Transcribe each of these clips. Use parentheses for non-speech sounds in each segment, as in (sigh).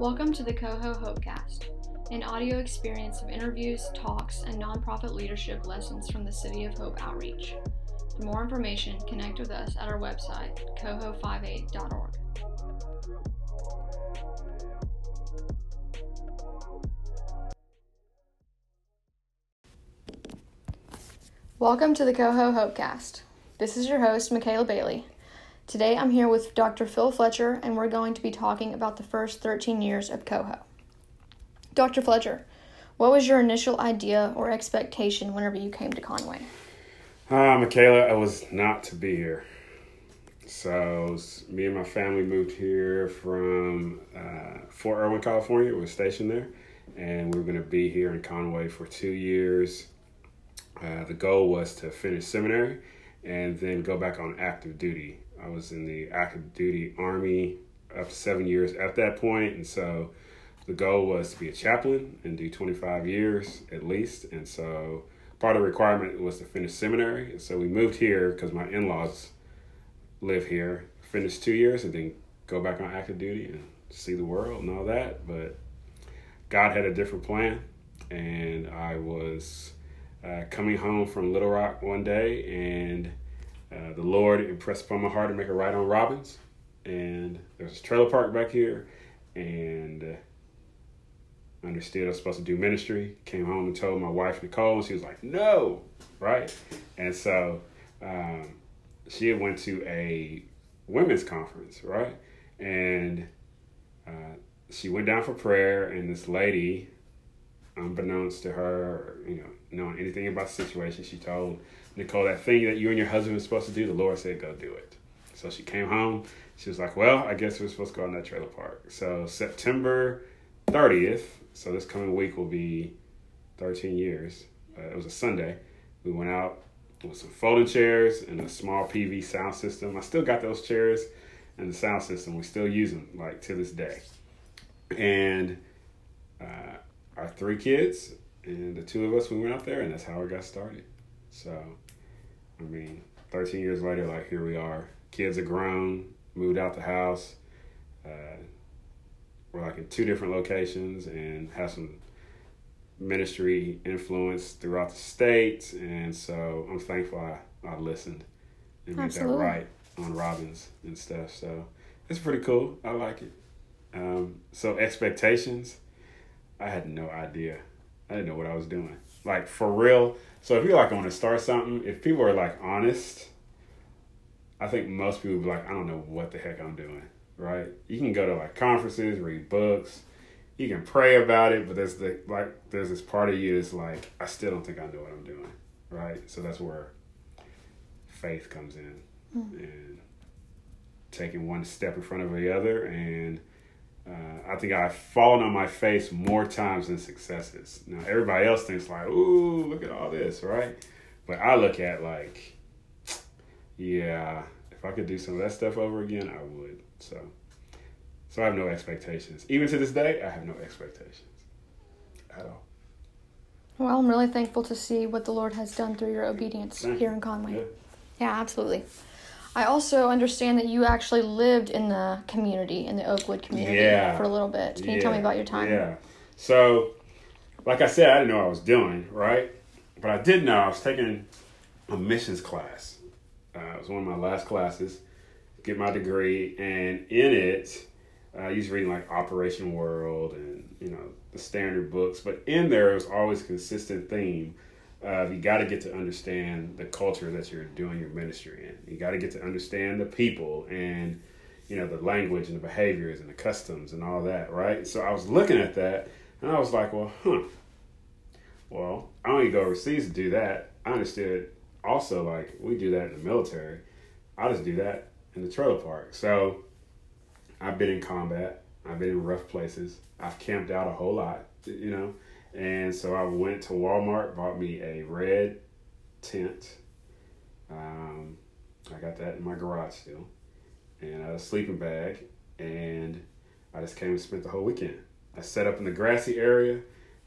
Welcome to the Coho Hopecast, an audio experience of interviews, talks, and nonprofit leadership lessons from the City of Hope Outreach. For more information, connect with us at our website, coho58.org. Welcome to the Coho Hopecast. This is your host, Michaela Bailey. Today I'm here with Dr. Phil Fletcher, and we're going to be talking about the first 13 years of Coho. Dr. Fletcher, what was your initial idea or expectation whenever you came to Conway? Hi, Michaela. I was not to be here. So, me and my family moved here from uh, Fort Irwin, California. We were stationed there, and we were going to be here in Conway for two years. Uh, the goal was to finish seminary and then go back on active duty. I was in the active duty army up to seven years at that point, and so the goal was to be a chaplain and do 25 years at least. And so part of the requirement was to finish seminary. And so we moved here because my in laws live here, finish two years, and then go back on active duty and see the world and all that. But God had a different plan, and I was uh, coming home from Little Rock one day, and uh, the Lord impressed upon my heart to make a right on Robbins. And there's a trailer park back here, and uh, understood I was supposed to do ministry. Came home and told my wife Nicole, and she was like, "No, right?" And so um, she went to a women's conference, right? And uh, she went down for prayer, and this lady, unbeknownst to her, you know, knowing anything about the situation, she told Nicole, that thing that you and your husband were supposed to do, the Lord said, go do it. So she came home. She was like, well, I guess we're supposed to go on that trailer park. So September 30th, so this coming week will be 13 years. Uh, it was a Sunday. We went out with some folding chairs and a small PV sound system. I still got those chairs and the sound system. We still use them like to this day. And uh, our three kids and the two of us, we went out there, and that's how it got started. So I mean, 13 years later, like here we are. Kids are grown, moved out the house. Uh, we're like in two different locations and have some ministry influence throughout the state. And so I'm thankful I, I listened and made that right on Robbins and stuff. So it's pretty cool. I like it. Um, so expectations, I had no idea. I didn't know what I was doing. Like for real, so if you're like going to start something, if people are like honest, I think most people be like, I don't know what the heck I'm doing, right? You can go to like conferences, read books, you can pray about it, but there's the like there's this part of you that's like, I still don't think I know what I'm doing, right? So that's where faith comes in mm-hmm. and taking one step in front of the other and uh, I think I've fallen on my face more times than successes. Now everybody else thinks like, "Ooh, look at all this," right? But I look at like, yeah, if I could do some of that stuff over again, I would. So, so I have no expectations. Even to this day, I have no expectations at all. Well, I'm really thankful to see what the Lord has done through your obedience Thank here in Conway. Yeah. yeah, absolutely. I also understand that you actually lived in the community, in the Oakwood community, yeah. for a little bit. Can yeah. you tell me about your time? Yeah. So, like I said, I didn't know what I was doing, right? But I did know I was taking a missions class. Uh, it was one of my last classes, get my degree, and in it, I used reading like Operation World and you know the standard books, but in there it was always a consistent theme uh, you got to get to understand the culture that you're doing your ministry in. You got to get to understand the people and you know the language and the behaviors and the customs and all that, right? So I was looking at that and I was like, well, huh. Well, I don't to go overseas to do that. I understood also like we do that in the military. I just do that in the trailer park. So I've been in combat. I've been in rough places. I've camped out a whole lot, you know. And so I went to Walmart, bought me a red tent. Um, I got that in my garage still, and a sleeping bag. And I just came and spent the whole weekend. I set up in the grassy area,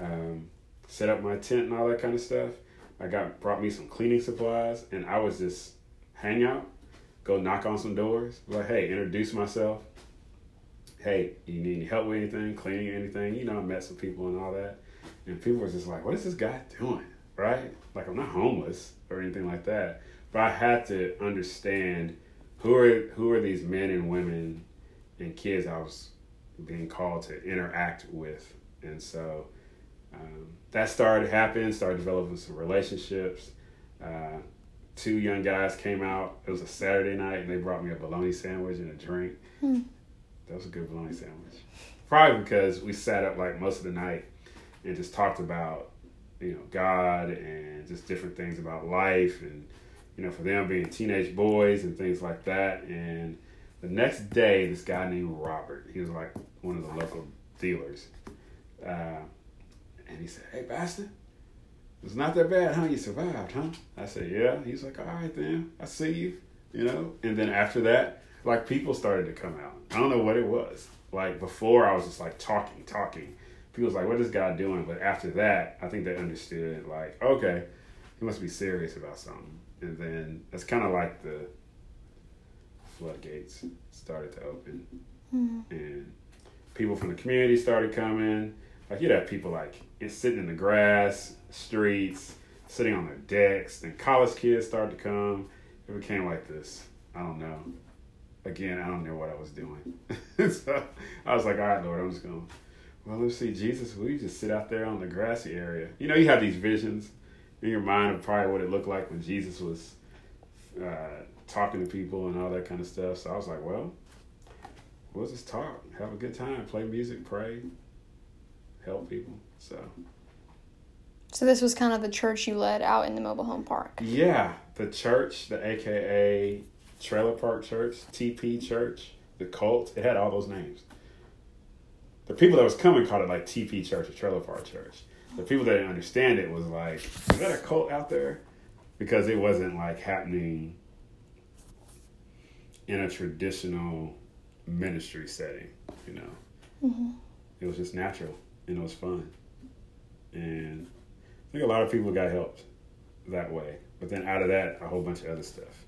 um, set up my tent and all that kind of stuff. I got brought me some cleaning supplies, and I was just hang out, go knock on some doors, like hey, introduce myself, hey, you need any help with anything, cleaning anything? You know, I met some people and all that. And people were just like, what is this guy doing? Right? Like, I'm not homeless or anything like that. But I had to understand who are who are these men and women and kids I was being called to interact with. And so um, that started happening, started developing some relationships. Uh, two young guys came out. It was a Saturday night, and they brought me a bologna sandwich and a drink. Hmm. That was a good bologna sandwich. Probably because we sat up like most of the night and just talked about, you know, God and just different things about life and, you know, for them being teenage boys and things like that. And the next day, this guy named Robert, he was like one of the local dealers. Uh, and he said, Hey, Bastard, it's not that bad, huh? You survived, huh? I said, Yeah. He's like, All right, then. I see you, you know? And then after that, like people started to come out. I don't know what it was. Like before, I was just like talking, talking. People was like, "What is God doing?" But after that, I think they understood. Like, okay, he must be serious about something. And then it's kind of like the floodgates started to open, mm-hmm. and people from the community started coming. Like you'd have people like sitting in the grass, streets, sitting on their decks. Then college kids started to come. It became like this. I don't know again, I don't know what I was doing. (laughs) so I was like, all right, Lord, I'm just going, well, let's see, Jesus, will you just sit out there on the grassy area? You know, you have these visions in your mind of probably what it looked like when Jesus was uh, talking to people and all that kind of stuff. So I was like, well, we'll just talk, have a good time, play music, pray, help people. So. So this was kind of the church you led out in the mobile home park. Yeah, the church, the AKA Trailer Park Church, TP Church, the cult. It had all those names. The people that was coming called it like TP Church or Trailer Park Church. The people that didn't understand it was like, is that a cult out there? Because it wasn't like happening in a traditional ministry setting, you know. Mm-hmm. It was just natural and it was fun. And I think a lot of people got helped that way. But then out of that, a whole bunch of other stuff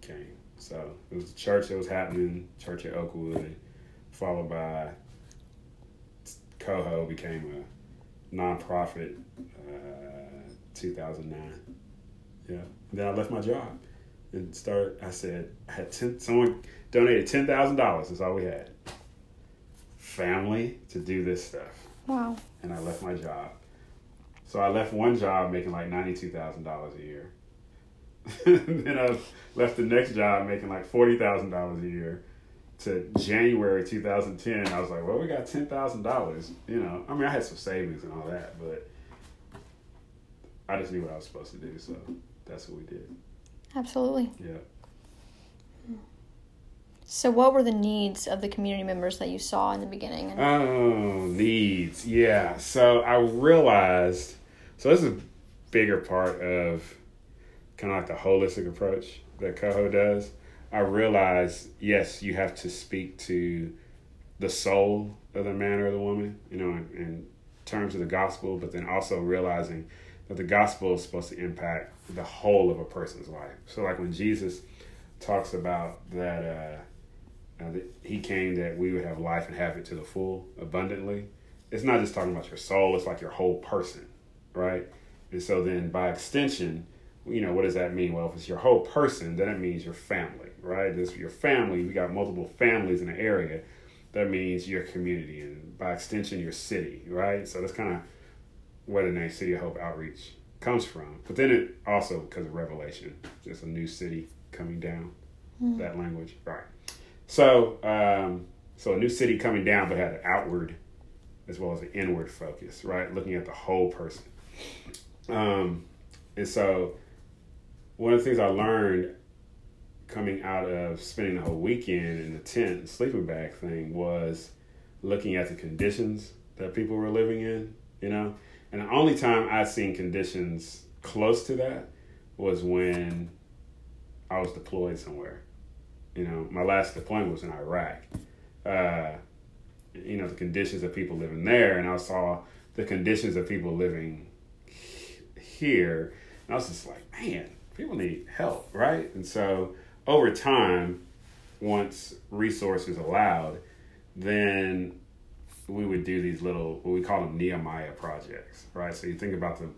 came. So it was the church that was happening, church at Oakwood, followed by Coho became a nonprofit, uh, 2009. Yeah. And then I left my job and started. I said I had ten. Someone donated ten thousand dollars. That's all we had. Family to do this stuff. Wow. And I left my job. So I left one job making like ninety two thousand dollars a year (laughs) then I left the next job making like forty thousand dollars a year to January 2010. I was like, well, we got ten thousand dollars. You know, I mean, I had some savings and all that, but I just knew what I was supposed to do, so that's what we did. Absolutely. Yeah. So, what were the needs of the community members that you saw in the beginning? Oh, needs. Yeah. So I realized. So this is a bigger part of kind of like the holistic approach that Coho does, I realize yes, you have to speak to the soul of the man or the woman, you know, in, in terms of the gospel, but then also realizing that the gospel is supposed to impact the whole of a person's life. So, like when Jesus talks about that, uh, uh, that he came that we would have life and have it to the full, abundantly. It's not just talking about your soul; it's like your whole person, right? And so then, by extension, you know, what does that mean? Well, if it's your whole person, then it means your family, right? This your family. We got multiple families in the area. That means your community, and by extension, your city, right? So that's kind of where the name City of Hope Outreach comes from. But then it also because of Revelation, just a new city coming down. Mm. That language, right? So, um, so a new city coming down, but had an outward as well as an inward focus, right? Looking at the whole person. Um, and so one of the things I learned coming out of spending the whole weekend in the tent sleeping bag thing was looking at the conditions that people were living in, you know. And the only time I'd seen conditions close to that was when I was deployed somewhere. You know, my last deployment was in Iraq. Uh, you know, the conditions of people living there, and I saw the conditions of people living here. And I was just like, man, people need help, right? And so over time, once resources allowed, then we would do these little what we call them Nehemiah projects, right? So you think about the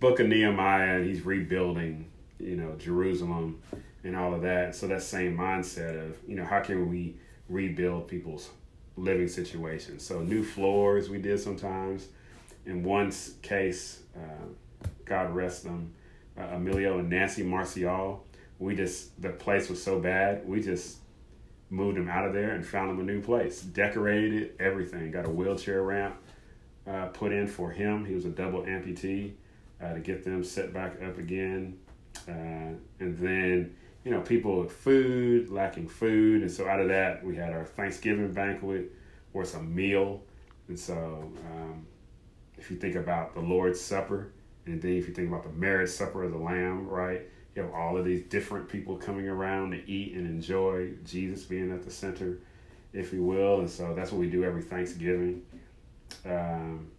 book of Nehemiah, and he's rebuilding, you know, Jerusalem and all of that. So that same mindset of, you know, how can we rebuild people's living situations? So new floors we did sometimes. In one case, uh, God rest them, uh, Emilio and Nancy Marcial. We just the place was so bad, we just moved him out of there and found him a new place. Decorated it, everything. Got a wheelchair ramp uh, put in for him. He was a double amputee uh, to get them set back up again. Uh, and then, you know, people with food, lacking food. And so out of that, we had our Thanksgiving banquet or a meal. And so um, if you think about the Lord's Supper, and then if you think about the marriage supper of the Lamb, right? You have all of these different people coming around to eat and enjoy Jesus being at the center, if you will. And so that's what we do every Thanksgiving. Um,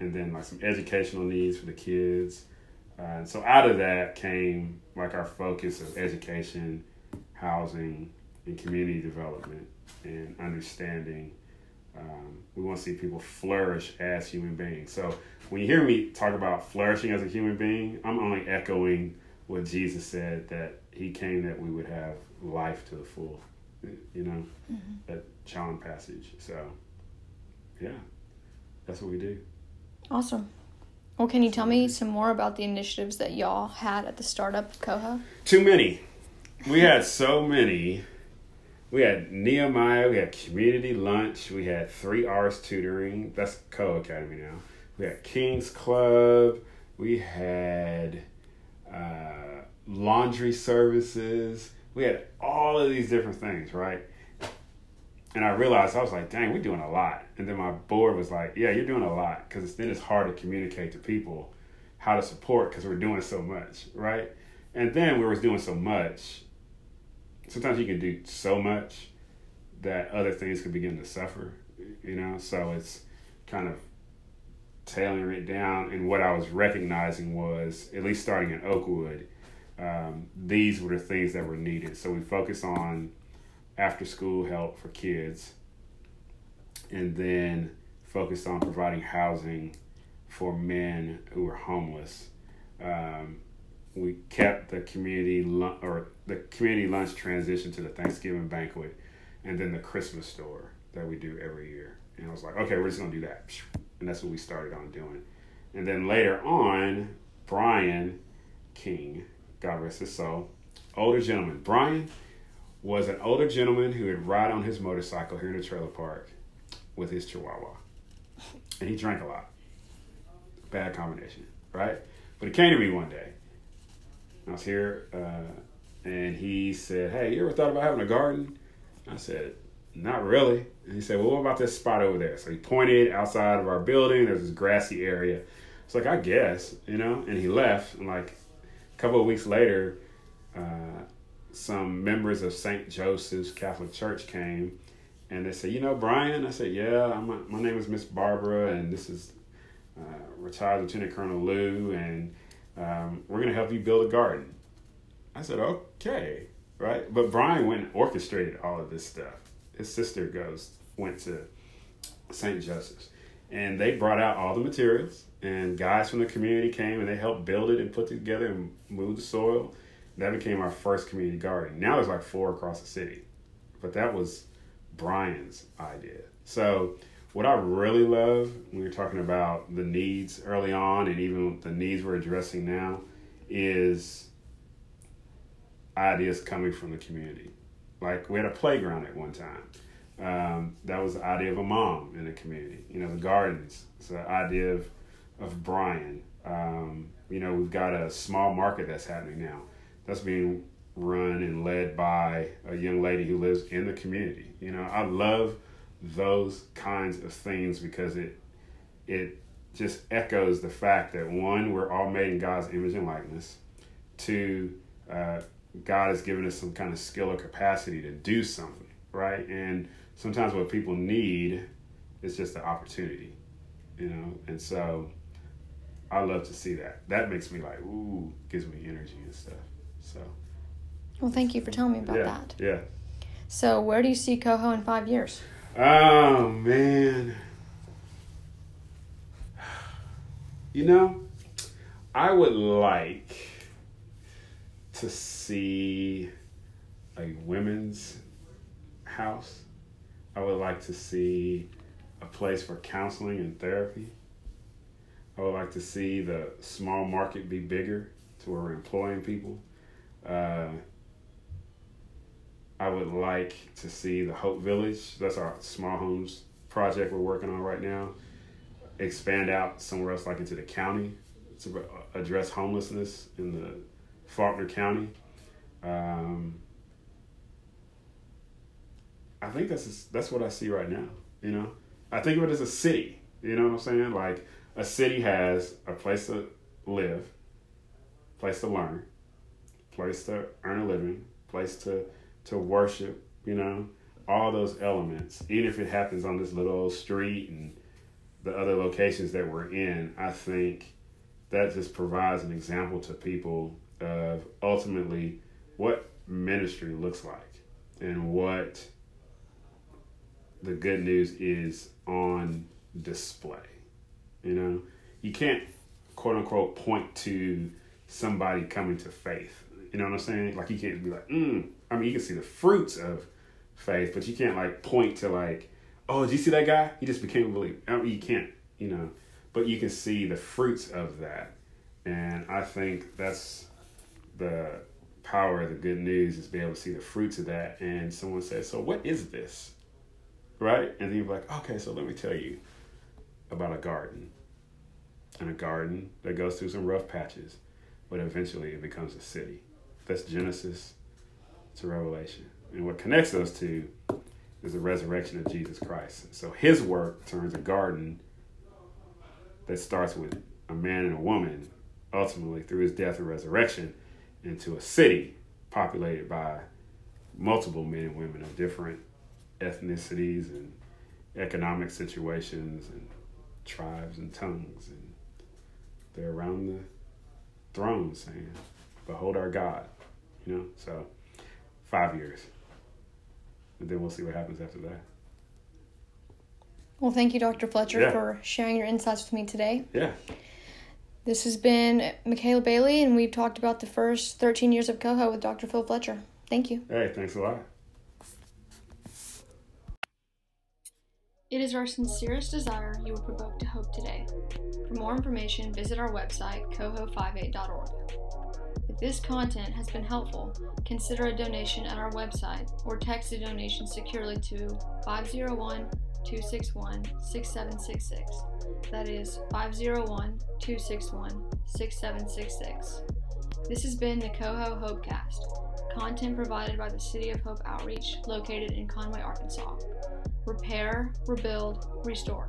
and then like some educational needs for the kids. Uh, and so out of that came like our focus of education, housing, and community development and understanding. Um, we want to see people flourish as human beings. So when you hear me talk about flourishing as a human being, I'm only echoing what Jesus said that He came that we would have life to the full. You know, mm-hmm. that John passage. So, yeah, that's what we do. Awesome. Well, can you tell me some more about the initiatives that y'all had at the startup of Coho? Too many. We had so many. We had Nehemiah, we had community lunch, we had three R's tutoring. That's Co Academy now. We had King's Club, we had uh, laundry services. We had all of these different things, right? and I realized I was like, dang, we're doing a lot. And then my board was like, yeah, you're doing a lot because then it's hard to communicate to people how to support because we're doing so much, right? And then we were doing so much. Sometimes you can do so much that other things could begin to suffer, you know. So it's kind of tailoring it down. And what I was recognizing was, at least starting in Oakwood, um, these were the things that were needed. So we focus on after school help for kids, and then focused on providing housing for men who were homeless. We kept the community lunch or the community lunch transition to the Thanksgiving banquet, and then the Christmas store that we do every year. And I was like, okay, we're just gonna do that, and that's what we started on doing. And then later on, Brian King, God rest his soul, older gentleman. Brian was an older gentleman who would ride on his motorcycle here in the trailer park with his chihuahua. And he drank a lot. Bad combination, right? But he came to me one day. I was here, uh, and he said, Hey, you ever thought about having a garden? I said, Not really. And he said, Well, what about this spot over there? So he pointed outside of our building. There's this grassy area. It's like, I guess, you know? And he left. And like a couple of weeks later, uh, some members of St. Joseph's Catholic Church came and they said, You know, Brian? I said, Yeah, I'm, my name is Miss Barbara, and this is uh, retired Lieutenant Colonel Lou, and um, we're going to help you build a garden. I said, Okay, right? But Brian went and orchestrated all of this stuff. His sister goes, went to St. Joseph's, and they brought out all the materials, and guys from the community came and they helped build it and put it together and move the soil that became our first community garden. Now there's like four across the city, but that was Brian's idea. So what I really love when you're talking about the needs early on and even the needs we're addressing now is ideas coming from the community. Like we had a playground at one time. Um, that was the idea of a mom in the community. You know, the gardens. It's the idea of of Brian. Um, you know, we've got a small market that's happening now that's being run and led by a young lady who lives in the community. You know, I love those kinds of things because it it just echoes the fact that one, we're all made in God's image and likeness. Two, uh, God has given us some kind of skill or capacity to do something, right? And sometimes what people need is just the opportunity, you know. And so, I love to see that. That makes me like, ooh, gives me energy and stuff. So. Well, thank you for telling me about yeah, that. Yeah. So, where do you see Coho in five years? Oh man. You know, I would like to see a women's house. I would like to see a place for counseling and therapy. I would like to see the small market be bigger to where we're employing people. Uh, I would like to see the Hope Village, that's our small homes project we're working on right now, expand out somewhere else, like into the county, to address homelessness in the Faulkner County. Um, I think that's that's what I see right now. You know, I think of it as a city. You know what I'm saying? Like a city has a place to live, place to learn, place to earn a living, place to to worship. You know, all those elements. Even if it happens on this little street and the other locations that we're in, I think that just provides an example to people of ultimately what ministry looks like and what the good news is on display. You know, you can't quote unquote point to somebody coming to faith. You know what I'm saying? Like you can't be like, mm. I mean, you can see the fruits of faith, but you can't like point to like, oh, did you see that guy? He just became a believer. I mean, you can't, you know, but you can see the fruits of that, and I think that's the power of the good news is be able to see the fruits of that. And someone says, so what is this? Right? And then you're like, okay, so let me tell you about a garden. And a garden that goes through some rough patches, but eventually it becomes a city. That's Genesis to Revelation. And what connects those two is the resurrection of Jesus Christ. So his work turns a garden that starts with a man and a woman, ultimately through his death and resurrection, into a city populated by multiple men and women of different ethnicities and economic situations and tribes and tongues and they're around the throne saying behold our god you know so five years. And then we'll see what happens after that. Well thank you dr fletcher Yeah. for sharing your insights with me today. Yeah. This has been michaela bailey and we've talked about the first 13 years of coho with dr phil fletcher. Thank you. Hey thanks a lot. It is our sincerest desire you will provoke to hope today. For more information, visit our website, coho58.org. This content has been helpful, consider a donation at our website or text a donation securely to 501 261 6766. That is 501 261 6766. This has been the Coho Hopecast, content provided by the City of Hope Outreach located in Conway, Arkansas repair, rebuild, restore.